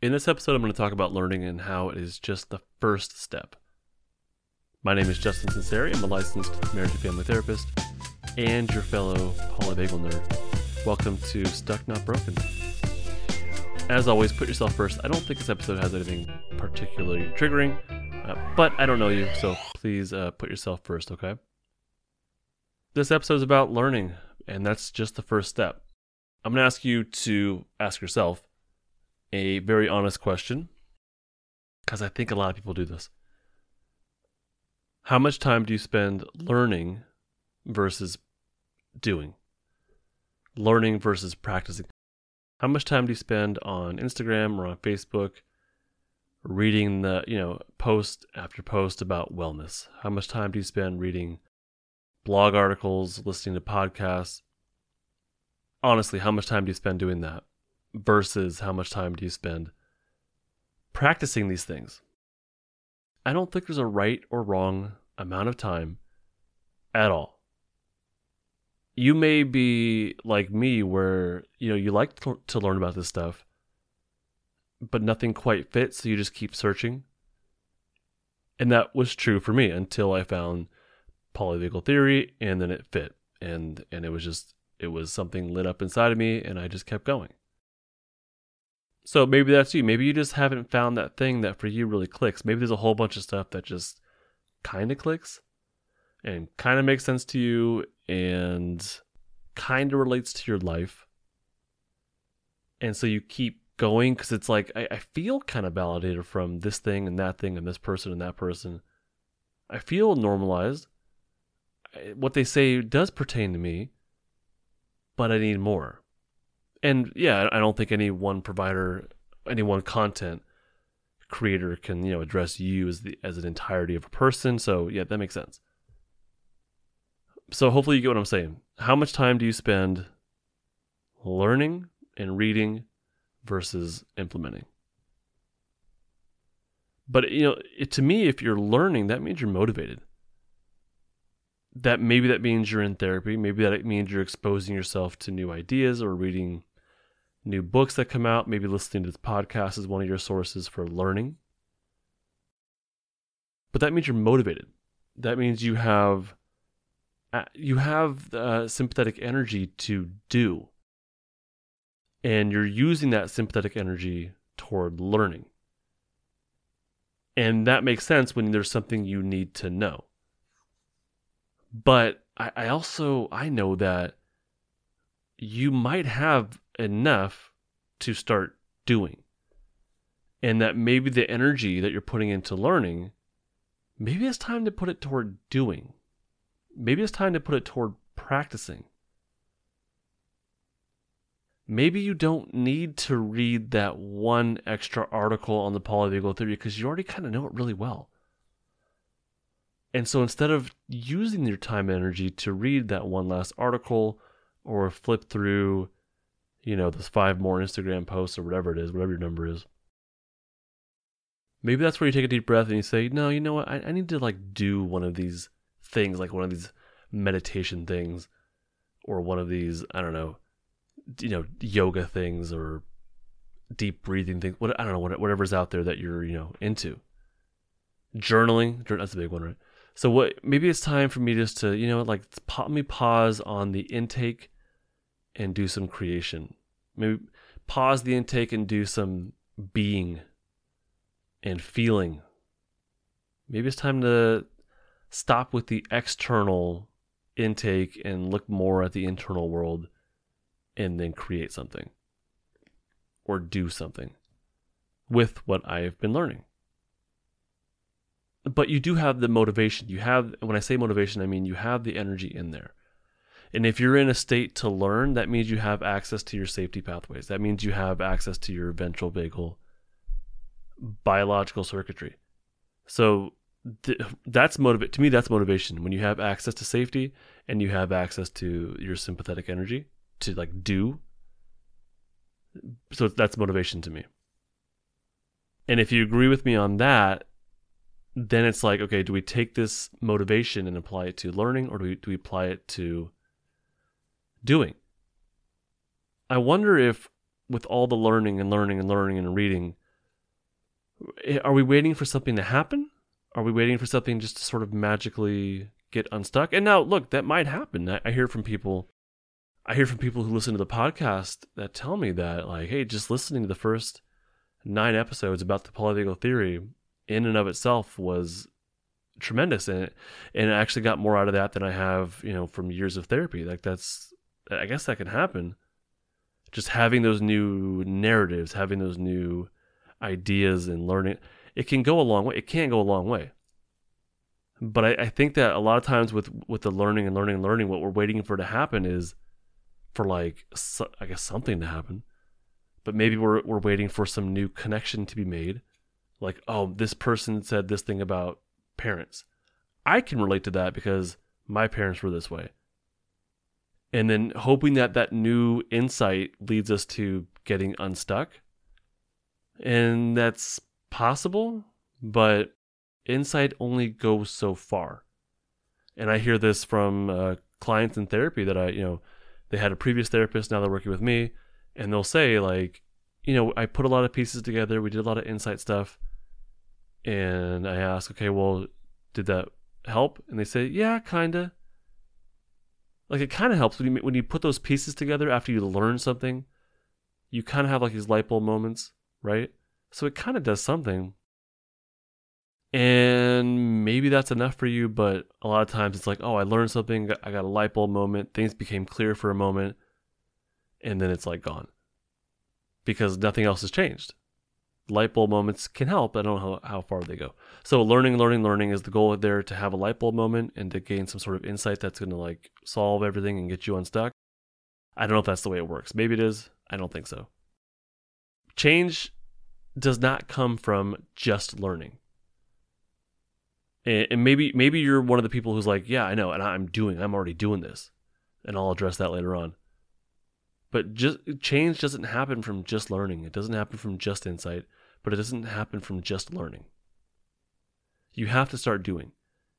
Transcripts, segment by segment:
In this episode, I'm going to talk about learning and how it is just the first step. My name is Justin Sunseri. I'm a licensed marriage and family therapist and your fellow polyvagal nerd. Welcome to Stuck Not Broken. As always, put yourself first. I don't think this episode has anything particularly triggering, uh, but I don't know you, so please uh, put yourself first, okay? This episode is about learning, and that's just the first step. I'm going to ask you to ask yourself a very honest question because I think a lot of people do this. How much time do you spend learning versus doing? Learning versus practicing. How much time do you spend on Instagram or on Facebook reading the, you know, post after post about wellness? How much time do you spend reading blog articles, listening to podcasts? Honestly, how much time do you spend doing that? Versus how much time do you spend practicing these things. I don't think there's a right or wrong amount of time at all. You may be like me where, you know, you like to learn about this stuff, but nothing quite fits, so you just keep searching. And that was true for me until I found polyvagal theory and then it fit and and it was just it was something lit up inside of me and I just kept going. So maybe that's you. Maybe you just haven't found that thing that for you really clicks. Maybe there's a whole bunch of stuff that just kind of clicks and kind of makes sense to you and kind of relates to your life. And so you keep going because it's like, I, I feel kind of validated from this thing and that thing and this person and that person. I feel normalized. What they say does pertain to me, but I need more and yeah, I don't think any one provider, any one content creator can you know address you as the as an entirety of a person. So yeah, that makes sense. So hopefully you get what I'm saying. How much time do you spend learning and reading versus implementing? But you know, it, to me, if you're learning, that means you're motivated. That maybe that means you're in therapy. Maybe that means you're exposing yourself to new ideas or reading new books that come out, maybe listening to this podcast is one of your sources for learning. But that means you're motivated. That means you have uh, you have uh, sympathetic energy to do. And you're using that sympathetic energy toward learning. And that makes sense when there's something you need to know. But I, I also I know that you might have enough to start doing. And that maybe the energy that you're putting into learning, maybe it's time to put it toward doing. Maybe it's time to put it toward practicing. Maybe you don't need to read that one extra article on the polyvagal theory because you already kind of know it really well. And so instead of using your time and energy to read that one last article or flip through you know, those five more Instagram posts or whatever it is, whatever your number is. Maybe that's where you take a deep breath and you say, no, you know what? I, I need to like do one of these things, like one of these meditation things, or one of these, I don't know, you know, yoga things or deep breathing things. What I don't know, whatever's out there that you're, you know, into. Journaling, that's a big one, right? So what? Maybe it's time for me just to, you know, like let me pause on the intake and do some creation. Maybe pause the intake and do some being and feeling. Maybe it's time to stop with the external intake and look more at the internal world and then create something or do something with what I've been learning. But you do have the motivation. You have, when I say motivation, I mean you have the energy in there. And if you're in a state to learn, that means you have access to your safety pathways. That means you have access to your ventral vagal biological circuitry. So th- that's motivate to me that's motivation when you have access to safety and you have access to your sympathetic energy to like do. So that's motivation to me. And if you agree with me on that, then it's like, okay, do we take this motivation and apply it to learning or do we, do we apply it to doing. I wonder if, with all the learning and learning and learning and reading, Eh, are we waiting for something to happen? Are we waiting for something just to sort of magically get unstuck? And now, look, that might happen. I, hear from people. I hear from people who listen to the podcast that tell me that, like, hey, just listening to the first nine episodes about the polyvagal theory in and of itself was tremendous and it, and I actually got more out of that than I have, you know, from years of therapy. Like that's I guess that can happen. Just having those new narratives, having those new ideas and learning it can go a long way. It can go a long way. But I, I think that a lot of times with with the learning and learning and learning, what we're waiting for to happen is for like I guess something to happen. But maybe we're we're waiting for some new connection to be made. Like, oh, this person said this thing about parents. I can relate to that because my parents were this way. And then hoping that that new insight leads us to getting unstuck. And that's possible, but insight only goes so far. And I hear this from uh, clients in therapy that I, you know, they had a previous therapist, now they're working with me, and they'll say, like, you know, I put a lot of pieces together, we did a lot of insight stuff, and I ask, okay, well, did that help? And they say, yeah, kinda. Like it kind of helps when you when you put those pieces together after you learn something. You kind of have like these light bulb moments, right? So it kind of does something. And maybe that's enough for you, but a lot of times it's like, oh, I learned something, I got a light bulb moment, things became clear for a moment, and then it's like gone because nothing else has changed light bulb moments can help. I don't know how, how far they go. So learning, learning, learning is the goal there to have a light bulb moment and to gain some sort of insight that's going to like solve everything and get you unstuck. I don't know if that's the way it works. Maybe it is. I don't think so. Change does not come from just learning. And maybe maybe you're one of the people who's like, yeah, I know, and I'm doing, I'm already doing this, and I'll address that later on. But just change doesn't happen from just learning. It doesn't happen from just insight but it doesn't happen from just learning. You have to start doing.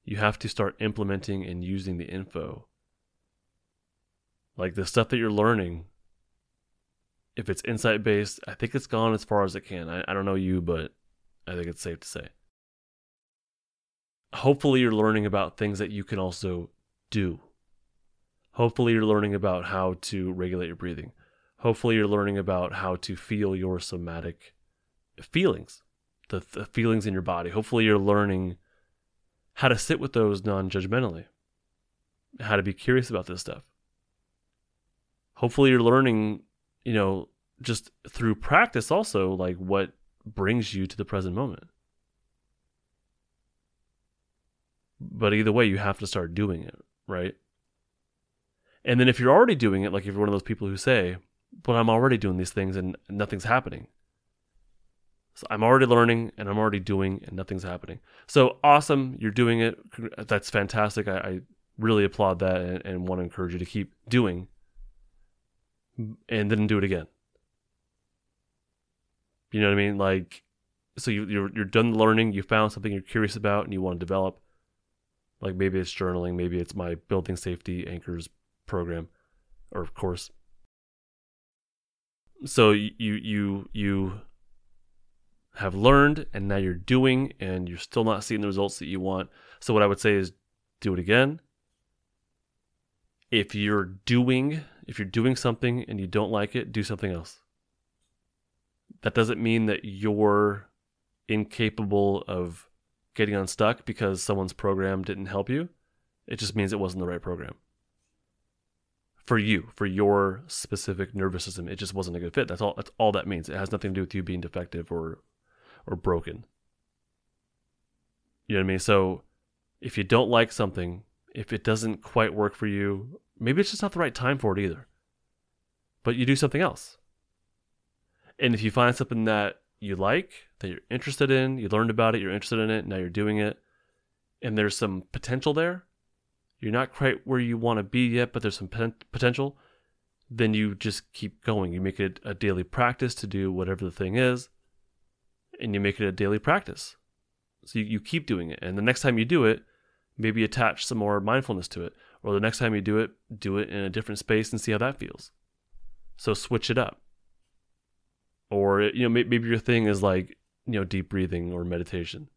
You have to start implementing and using the info. Like the stuff that you're learning, if it's insight based, I think it's gone as far as it can. I, I don't know you, but I think it's safe to say. Hopefully, you're learning about things that you can also do. Hopefully, you're learning about how to regulate your breathing. Hopefully, you're learning about how to feel your somatic feelings, the, the feelings in your body. Hopefully, you're learning how to sit with those non judgmentally, how to be curious about this stuff. Hopefully, you're learning, you know, just through practice also, like what brings you to the present moment. But either way, you have to start doing it, right? And then if you're already doing it, like if you're one of those people who say, but I'm already doing these things and nothing's happening, so I'm already learning and I'm already doing and nothing's happening. So awesome, you're doing it. That's fantastic. I, I really applaud that and, and want to encourage you to keep doing and then do it again. You know what I mean? Like, so you, you're you're done learning. You found something you're curious about and you want to develop. Like maybe it's journaling. Maybe it's my building safety anchors program or of course. So you you you have learned and now you're doing and you're still not seeing the results that you want. So what I would say is do it again. If you're doing if you're doing something and you don't like it, do something else. That doesn't mean that you're incapable of getting unstuck because someone's program didn't help you. It just means it wasn't the right program. For you, for your specific nervous system, it just wasn't a good fit. That's all that's all that means. It has nothing to do with you being defective or or broken. You know what I mean? So if you don't like something, if it doesn't quite work for you, maybe it's just not the right time for it either. But you do something else. And if you find something that you like, that you're interested in, you learned about it, you're interested in it, now you're doing it, and there's some potential there, you're not quite where you want to be yet, but there's some potential, then you just keep going. You make it a daily practice to do whatever the thing is and you make it a daily practice. So you, you keep doing it. And the next time you do it, maybe attach some more mindfulness to it. Or the next time you do it, do it in a different space and see how that feels. So switch it up. Or, you know, maybe your thing is like you know, deep breathing or meditation.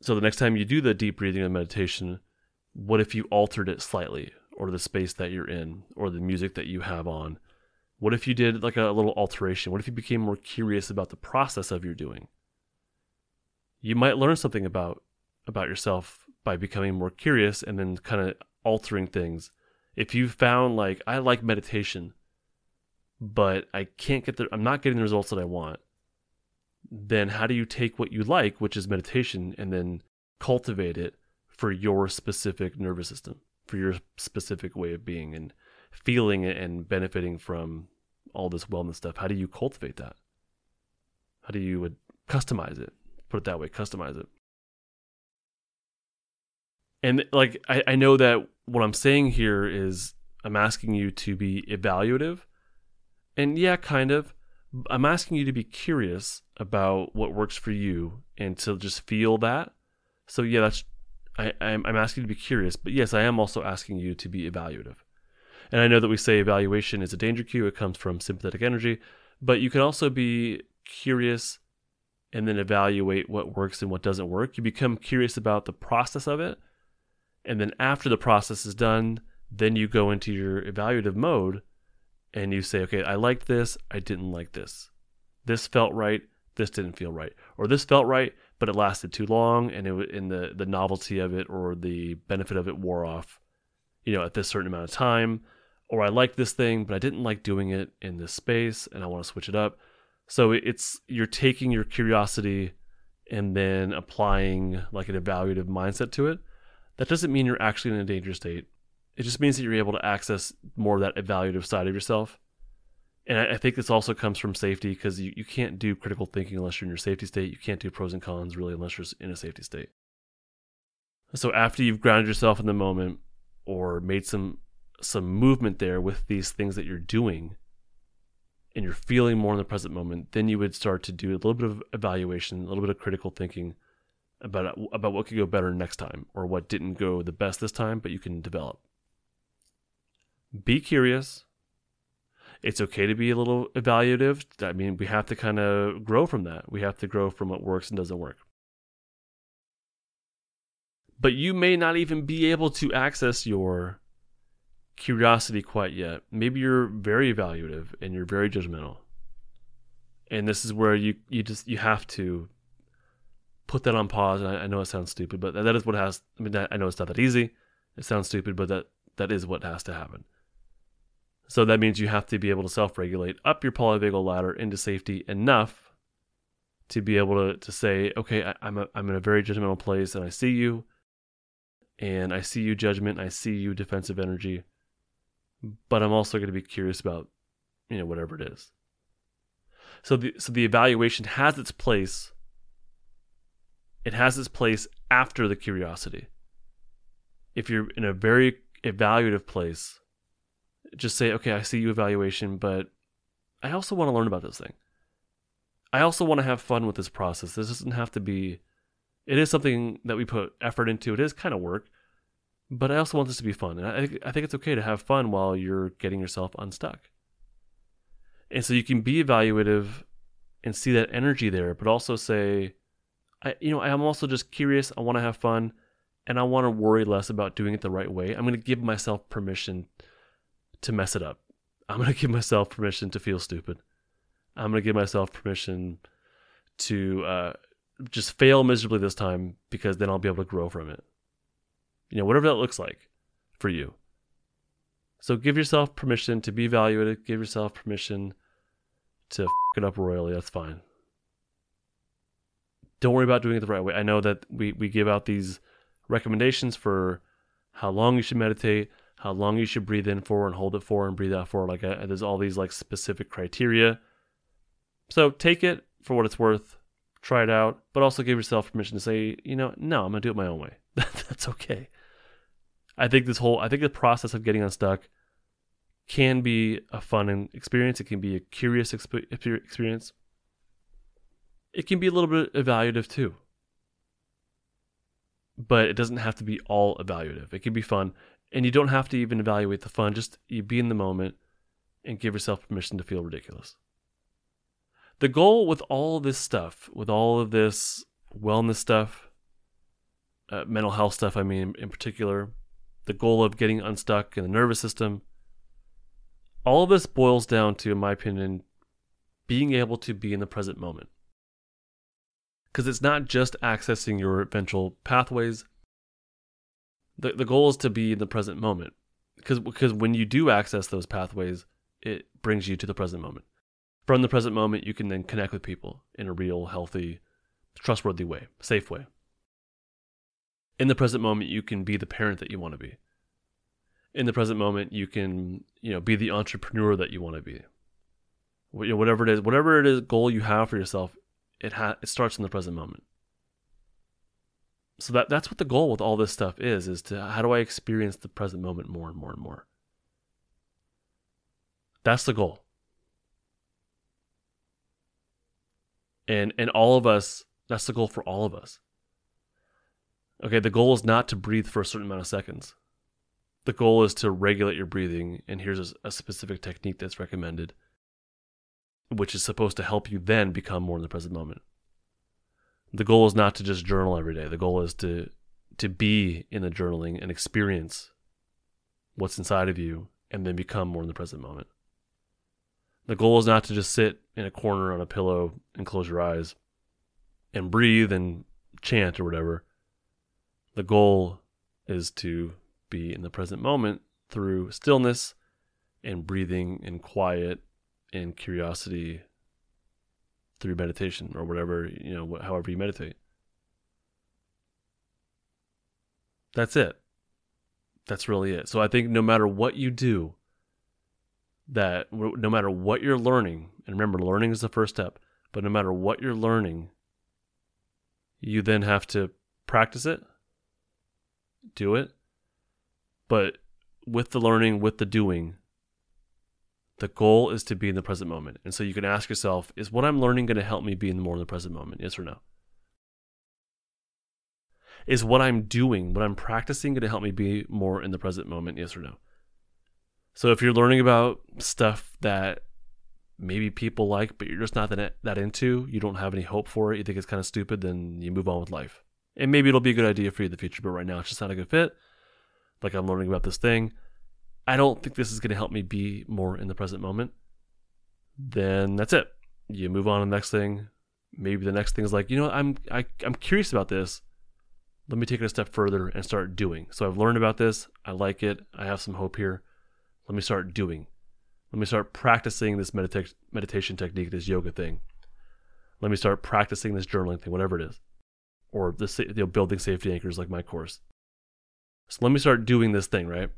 So the next time you do the deep breathing and meditation, what if you altered it slightly or the space that you're in or the music that you have on? What if you did like a little alteration? What if you became more curious about the process of your doing? You might learn something about about yourself by becoming more curious and then kind of altering things. If you found like I like meditation, but I can't get the I'm not getting the results that I want, then how do you take what you like, which is meditation, and then cultivate it for your specific nervous system, for your specific way of being and feeling and benefiting from all this wellness stuff? How do you cultivate that? How do you uh, customize it? Put it that way, customize it. And like I, I know that what I'm saying here is I'm asking you to be evaluative. And yeah, kind of. I'm asking you to be curious about what works for you and to just feel that. So yeah, that's I, I'm, I'm asking you to be curious, but yes, I am also asking you to be evaluative. And I know that we say evaluation is a danger cue; it comes from sympathetic energy, but you can also be curious and then evaluate what works and what doesn't work. You become curious about the process of it, and then after the process is done, then you go into your evaluative mode and you say, okay, I liked this, I didn't like this. This felt right, this didn't feel right. Or this felt right, but it lasted too long and it in the the novelty of it or the benefit of it wore off, you know, at this certain amount of time. Or I like this thing, but I didn't like doing it in this space and I want to switch it up. So it's you're taking your curiosity and then applying like an evaluative mindset to it. That doesn't mean you're actually in a danger state. It just means that you're able to access more of that evaluative side of yourself and I, think this also comes from safety because you, you can't do critical thinking unless you're in your safety state. You can't do pros and cons really unless you're in a safety state. So after you've grounded yourself in the moment or made some some movement there with these things that you're doing and you're feeling more in the present moment, then you would start to do a little bit of evaluation, a little bit of critical thinking about about what could go better next time or what didn't go the best this time, but you can develop. Be curious, it's okay to be a little evaluative. I mean, we have to kind of grow from that. We have to grow from what works and doesn't work. But you may not even be able to access your curiosity quite yet. Maybe you're very evaluative and you're very judgmental. And this is where you, you just you have to put that on pause. And I, I know it sounds stupid, but that, that is what has. I mean, I know it's not that easy. It sounds stupid, but that that is what has to happen. So that means you have to be able to self regulate up your polyvagal ladder into safety enough to be able to, to say, okay, I, am a, I'm in a very judgmental place and I see you, and I see you judgment, I see you defensive energy, but I'm also going to be curious about, you know, whatever it is. So the so the evaluation has its place. It has its place after the curiosity. If you're in a very evaluative place, just say, okay, I see you evaluation, but I also want to learn about this thing. I also want to have fun with this process. This doesn't have to be, it is something that we put effort into. It is kind of work, but I also want this to be fun. And I, I think it's okay to have fun while you're getting yourself unstuck. And so you can be evaluative and see that energy there, but also say, I, you know, I'm also just curious. I want to have fun and I want to worry less about doing it the right way. I'm going to give myself permission to mess it up. I'm going to give myself permission to feel stupid. I'm going to give myself permission to uh, just fail miserably this time because then I'll be able to grow from it. You know, whatever that looks like for you. So give yourself permission to be evaluated. Give yourself permission to f it up royally. That's fine. Don't worry about doing it the right way. I know that we, we give out these recommendations for how long you should meditate, how long you should breathe in for and hold it for and breathe out for. Like uh, there's all these like specific criteria. So take it for what it's worth, try it out, but also give yourself permission to say, you know, no, I'm gonna do it my own way. That's okay. I think this whole, I think the process of getting unstuck can be a fun experience. It can be a curious exp- experience. It can be a little bit evaluative too but it doesn't have to be all evaluative. It can be fun and you don't have to even evaluate the fun just you be in the moment and give yourself permission to feel ridiculous The goal with all this stuff, with all of this wellness stuff, uh, mental health stuff, I mean, in particular, the goal of getting unstuck in the nervous system, all of this boils down to, in my opinion, being able to be in the present moment. Because it's not just accessing your ventral pathways. The, the goal is to be in the present moment. Because because when you do access those pathways, it brings you to the present moment. From the present moment, you can then connect with people in a real, healthy, trustworthy way, safe way. In the present moment, you can be the parent that you want to be. In the present moment, you can, you know, be the entrepreneur that you want to be. Whatever it is, whatever it is goal you have for yourself, it ha- it starts in the present moment. So that that's what the goal with all this stuff is: is to how do I experience the present moment more and more and more. That's the goal. And and all of us, that's the goal for all of us. Okay, the goal is not to breathe for a certain amount of seconds. The goal is to regulate your breathing, and here's a, specific technique that's recommended, which is supposed to help you then become more in the present moment. The goal is not to just journal every day. The goal is to to be in the journaling and experience what's inside of you and then become more in the present moment. The goal is not to just sit in a corner on a pillow and close your eyes and breathe and chant or whatever. The goal is to be in the present moment through stillness and breathing and quiet and curiosity through meditation or whatever, you know, however you meditate. That's it. That's really it. So I think no matter what you do, that no matter what you're learning, and remember, learning is the first step, but no matter what you're learning, you then have to practice it, do it. But with the learning, with the doing, the goal is to be in the present moment. And so you can ask yourself, is what I'm learning going to help me be in more in the present moment? Yes or no? Is what I'm doing, what I'm practicing going to help me be more in the present moment? Yes or no? So if you're learning about stuff that maybe people like, but you're just not that, that into, you don't have any hope for it, you think it's kind of stupid, then you move on with life. And maybe it'll be a good idea for you in the future, but right now it's just not a good fit. Like I'm learning about this thing. I don't think this is going to help me be more in the present moment. Then that's it. You move on to the next thing. Maybe the next thing is like, you know, I'm I, I'm curious about this. Let me take it a step further and start doing. So I've learned about this. I like it. I have some hope here let me start doing. Let me start practicing this medita- meditation technique, this yoga thing. Let me start practicing this journaling thing, whatever it is, or this you know, building safety anchors like my course. So let me start doing this thing, right?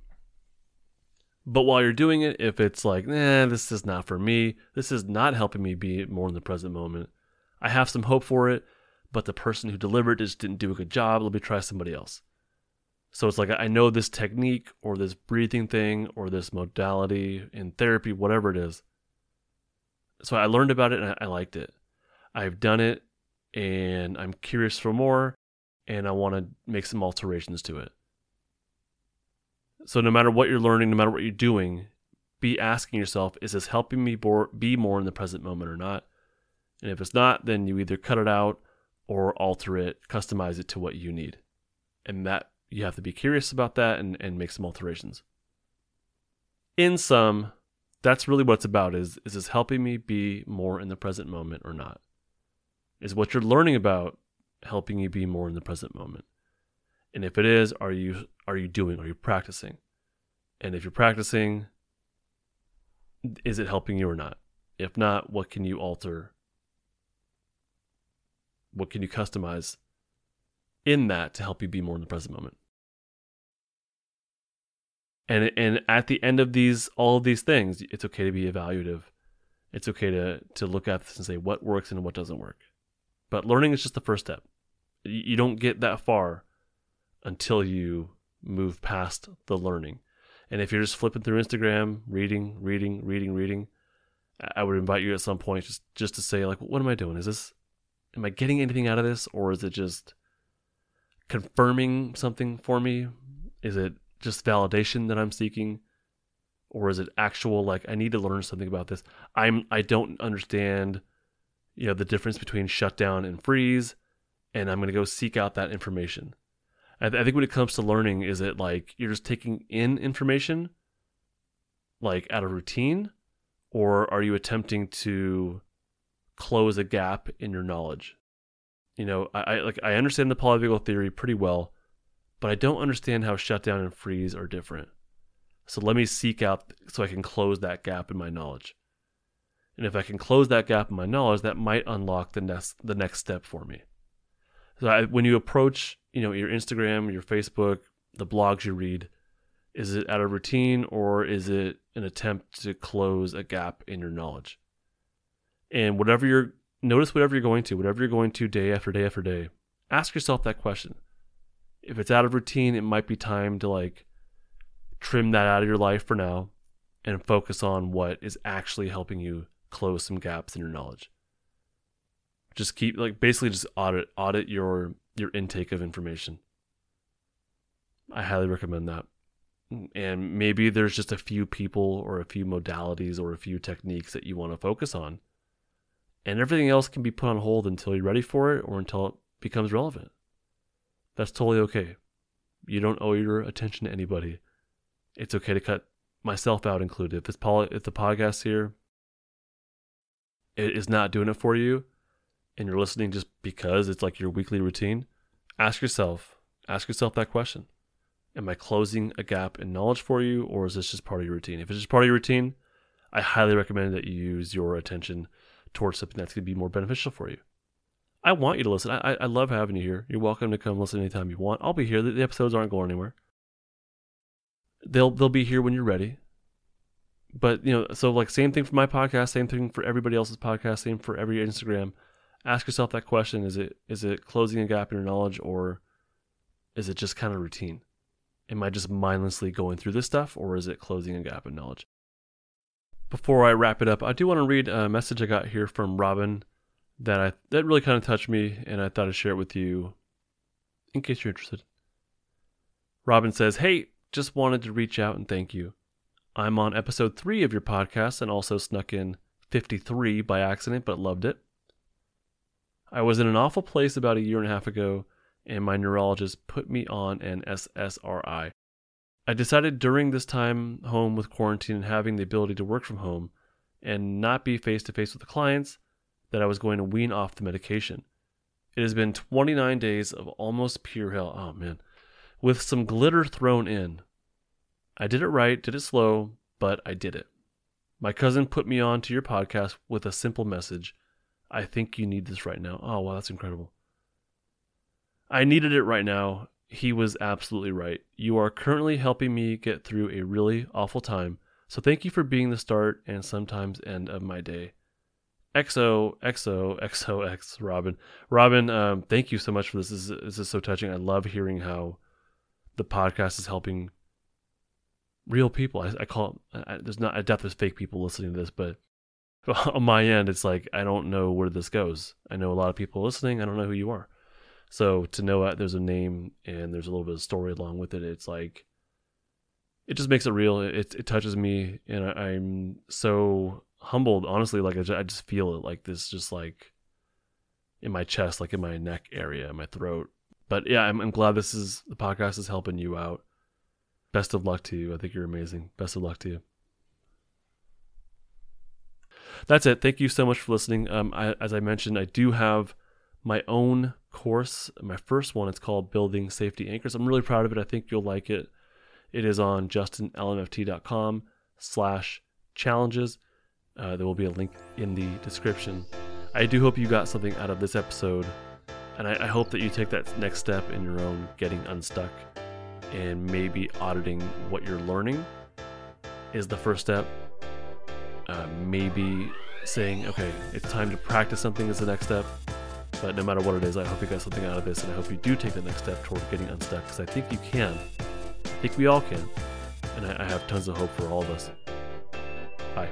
But while you're doing it, if it's like, nah, this is not for me, this is not helping me be more in the present moment. I have some hope for it, but the person who delivered just didn't do a good job. Let me try somebody else. So it's like I know this technique or this breathing thing or this modality in therapy, whatever it is. So I learned about it and I liked it. I've done it and I'm curious for more and I want to make some alterations to it. So no matter what you're learning, no matter what you're doing, be asking yourself, is this helping me be more in the present moment or not? And if it's not, then you either cut it out or alter it, customize it to what you need. And that you have to be curious about that and, and make some alterations. In sum, that's really what it's about is is this helping me be more in the present moment or not? Is what you're learning about helping you be more in the present moment? And if it is, are you are you doing? Are you practicing? And if you're practicing, is it helping you or not? If not, what can you alter? What can you customize in that to help you be more in the present moment? and and at the end of these all of these things it's okay to be evaluative it's okay to to look at this and say what works and what doesn't work but learning is just the first step you don't get that far until you move past the learning and if you're just flipping through instagram reading reading reading reading i would invite you at some point just just to say like what am i doing is this am i getting anything out of this or is it just confirming something for me is it just validation that I'm seeking? Or is it actual like I need to learn something about this? I'm I don't understand you know, the difference between shutdown and freeze, and I'm going to go seek out that information. I, th- I think when it comes to learning, is it like you're just taking in information, like out of routine, or are you attempting to close a gap in your knowledge? You know, I, I like I understand the polyvagal theory pretty well, but I don't understand how shutdown and freeze are different. So let me seek out so I can close that gap in my knowledge. And if I can close that gap in my knowledge, that might unlock the next the next step for me. So I, when you approach, you know, your Instagram, your Facebook, the blogs you read, is it out of routine or is it an attempt to close a gap in your knowledge? And whatever you're notice whatever you're going to, whatever you're going to day after day after day, ask yourself that question. If it's out of routine, it might be time to like trim that out of your life for now and focus on what is actually helping you close some gaps in your knowledge. Just keep like basically just audit audit your your intake of information. I highly recommend that. And maybe there's just a few people or a few modalities or a few techniques that you want to focus on. And everything else can be put on hold until you're ready for it or until it becomes relevant. That's totally okay. You don't owe your attention to anybody. It's okay to cut myself out included. If this poly, if the podcast here it is not doing it for you and you're listening just because it's like your weekly routine, ask yourself, ask yourself that question. Am I closing a gap in knowledge for you or is this just part of your routine? If it's just part of your routine, I highly recommend that you use your attention towards something that's going to be more beneficial for you. I want you to listen. I, I love having you here. You're welcome to come listen anytime you want. I'll be here. The, the episodes aren't going anywhere. They'll they'll be here when you're ready but you know, so like same thing for my podcast, same thing for everybody else's podcast, same for every Instagram. Ask yourself that question: Is it is it closing a gap in your knowledge, or is it just kind of routine? Am I just mindlessly going through this stuff, or is it closing a gap in knowledge? Before I wrap it up, I do want to read a message I got here from Robin that I that really kind of touched me, and I thought I'd share it with you in case you're interested. Robin says, "Hey, just wanted to reach out and thank you. I'm on episode three of your podcast and also snuck in 53 by accident, but loved it. I was in an awful place about a year and a half ago, and my neurologist put me on an SSRI. I decided during this time home with quarantine and having the ability to work from home and not be face to face with the clients that I was going to wean off the medication. It has been 29 days of almost pure hell. Oh man. With some glitter thrown in. I did it right, did it slow, but I did it. My cousin put me on to your podcast with a simple message. I think you need this right now. Oh, wow, that's incredible. I needed it right now. He was absolutely right. You are currently helping me get through a really awful time. So thank you for being the start and sometimes end of my day. XO, XO, XOX, Robin. Robin, um, thank you so much for this. This is, this is so touching. I love hearing how the podcast is helping real people. I, I call it, I, there's not, a doubt there's fake people listening to this, but on my end, it's like, I don't know where this goes. I know a lot of people listening. I don't know who you are. So to know that there's a name and there's a little bit of story along with it, it's like, it just makes it real. It, it touches me. And I, am so humbled, honestly. Like I just, I just feel it like this, just like in my chest, like in my neck area, my throat. But yeah, I'm, I'm glad this is the podcast is helping you out best of luck to you. I think you're amazing. Best of luck to you. That's it. Thank you so much for listening. Um, I, as I mentioned, I do have my own course. My first one. It's called Building Safety Anchors. I'm really proud of it. I think you'll like it. It is on justinlmft.com slash challenges. Uh, there will be a link in the description. I do hope you got something out of this episode, and I, I hope that you take that next step in your own getting unstuck and maybe auditing what you're learning is the first step. Uh, maybe saying, okay, it's time to practice something is the next step. But no matter what it is, I hope you got something out of this, and I hope you do take the next step toward getting unstuck because I think you can. I think we all can. And I, I have tons of hope for all of us. Bye.